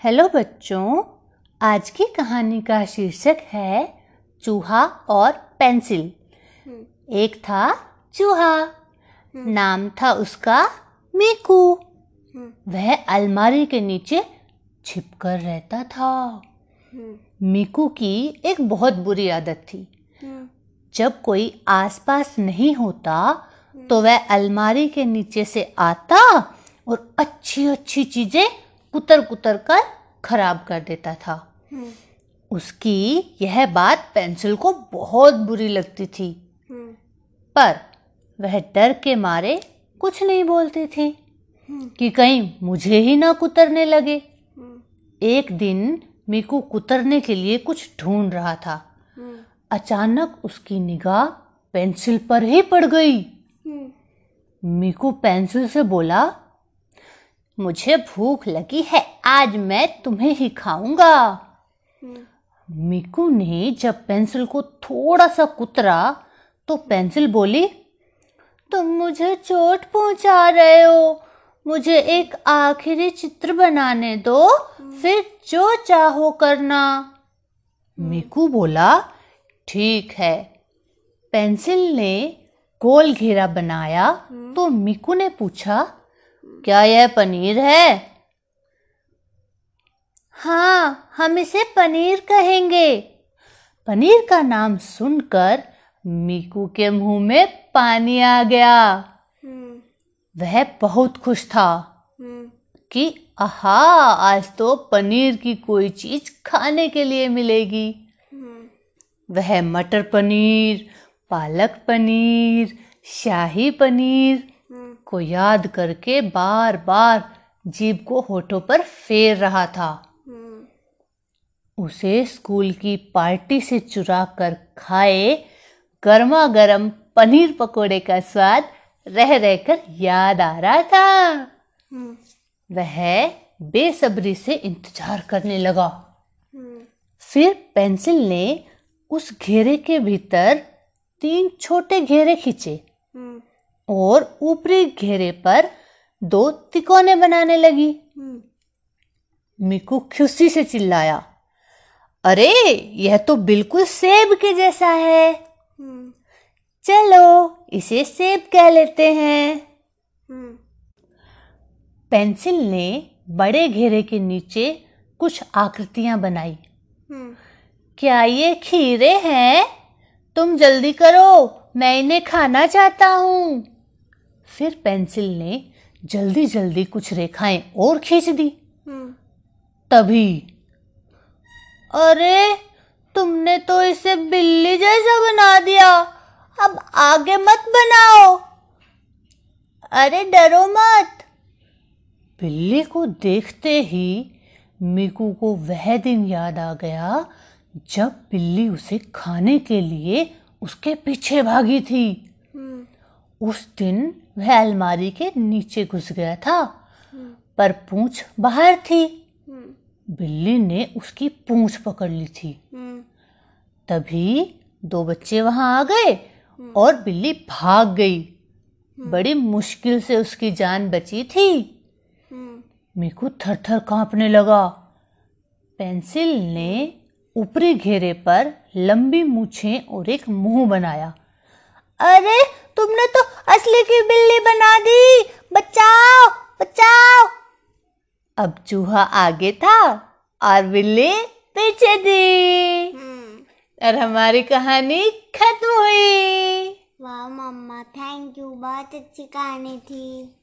Hello बच्चों आज की कहानी का शीर्षक है चूहा और पेंसिल। एक था चूहा नाम था उसका मीकू। वह अलमारी के नीचे छिपकर रहता था। मीकू की एक बहुत बुरी आदत थी। जब कोई आसपास नहीं होता तो वह अलमारी के नीचे से आता और अच्छी अच्छी चीज़ें कुतर कुतर कर खराब कर देता था। उसकी यह बात पेंसिल को बहुत बुरी लगती थी। पर वह डर के मारे कुछ नहीं बोलती थी कि कहीं मुझे ही ना कुतरने लगे। एक दिन मीकू कुतरने के लिए कुछ ढूंढ रहा था। अचानक उसकी निगाह पेंसिल पर ही पड़ गई। मीकू पेंसिल से बोला मुझे भूख लगी है, आज मैं तुम्हें ही खाऊँगा। मीकू ने जब पेंसिल को थोड़ा सा कुतरा तो पेंसिल बोली, तुम मुझे चोट पहुँचा रहे हो। मुझे एक आखिरी चित्र बनाने दो, फिर जो चाहो करना। मीकू बोला, ठीक है। पेंसिल ने गोल घेरा बनाया तो मीकू ने पूछा क्या यह पनीर है? हाँ हम इसे पनीर कहेंगे। पनीर का नाम सुनकर मीकू के मुँह में पानी आ गया। वह बहुत खुश था कि आहा आज तो पनीर की कोई चीज़ खाने के लिए मिलेगी। वह मटर पनीर पालक पनीर शाही पनीर को याद करके बार बार जीभ को होठों पर फेर रहा था। उसे स्कूल की पार्टी से चुरा कर खाए गर्मा गर्म पनीर पकोड़े का स्वाद रह रहकर याद आ रहा था। वह बेसब्री से इंतज़ार करने लगा। फिर पेंसिल ने उस घेरे के भीतर तीन छोटे घेरे खींचे। और ऊपरी घेरे पर दो तिकोने बनाने लगी। मिकू खुशी से चिल्लाया अरे यह तो बिल्कुल सेब के जैसा है। चलो इसे सेब कह लेते हैं। पेंसिल ने बड़े घेरे के नीचे कुछ आकृतियाँ बनाई। क्या ये खीरे हैं? तुम जल्दी करो मैं इन्हें खाना चाहता हूँ। फिर पेंसिल ने जल्दी जल्दी कुछ रेखाएँ और खींच दी। तभी अरे तुमने तो इसे बिल्ली जैसा बना दिया। अब आगे मत बनाओ। अरे डरो मत। बिल्ली को देखते ही मीकू को वह दिन याद आ गया जब बिल्ली उसे खाने के लिए उसके पीछे भागी थी। उस दिन वह अलमारी के नीचे घुस गया था। पर पूंछ बाहर थी। बिल्ली ने उसकी पूंछ पकड़ ली थी। तभी दो बच्चे वहाँ आ गए और बिल्ली भाग गई। बड़ी मुश्किल से उसकी जान बची थी। मीकू थर थर कांपने लगा। पेंसिल ने ऊपरी घेरे पर लंबी मूछें और एक मुँह बनाया। अरे तुमने तो असली की बिल्ली बना दी। बचाओ बचाओ। अब चूहा आगे था और बिल्ली पीछे थी। और हमारी कहानी खत्म हुई। वाह मम्मा थैंक यू बहुत अच्छी कहानी थी।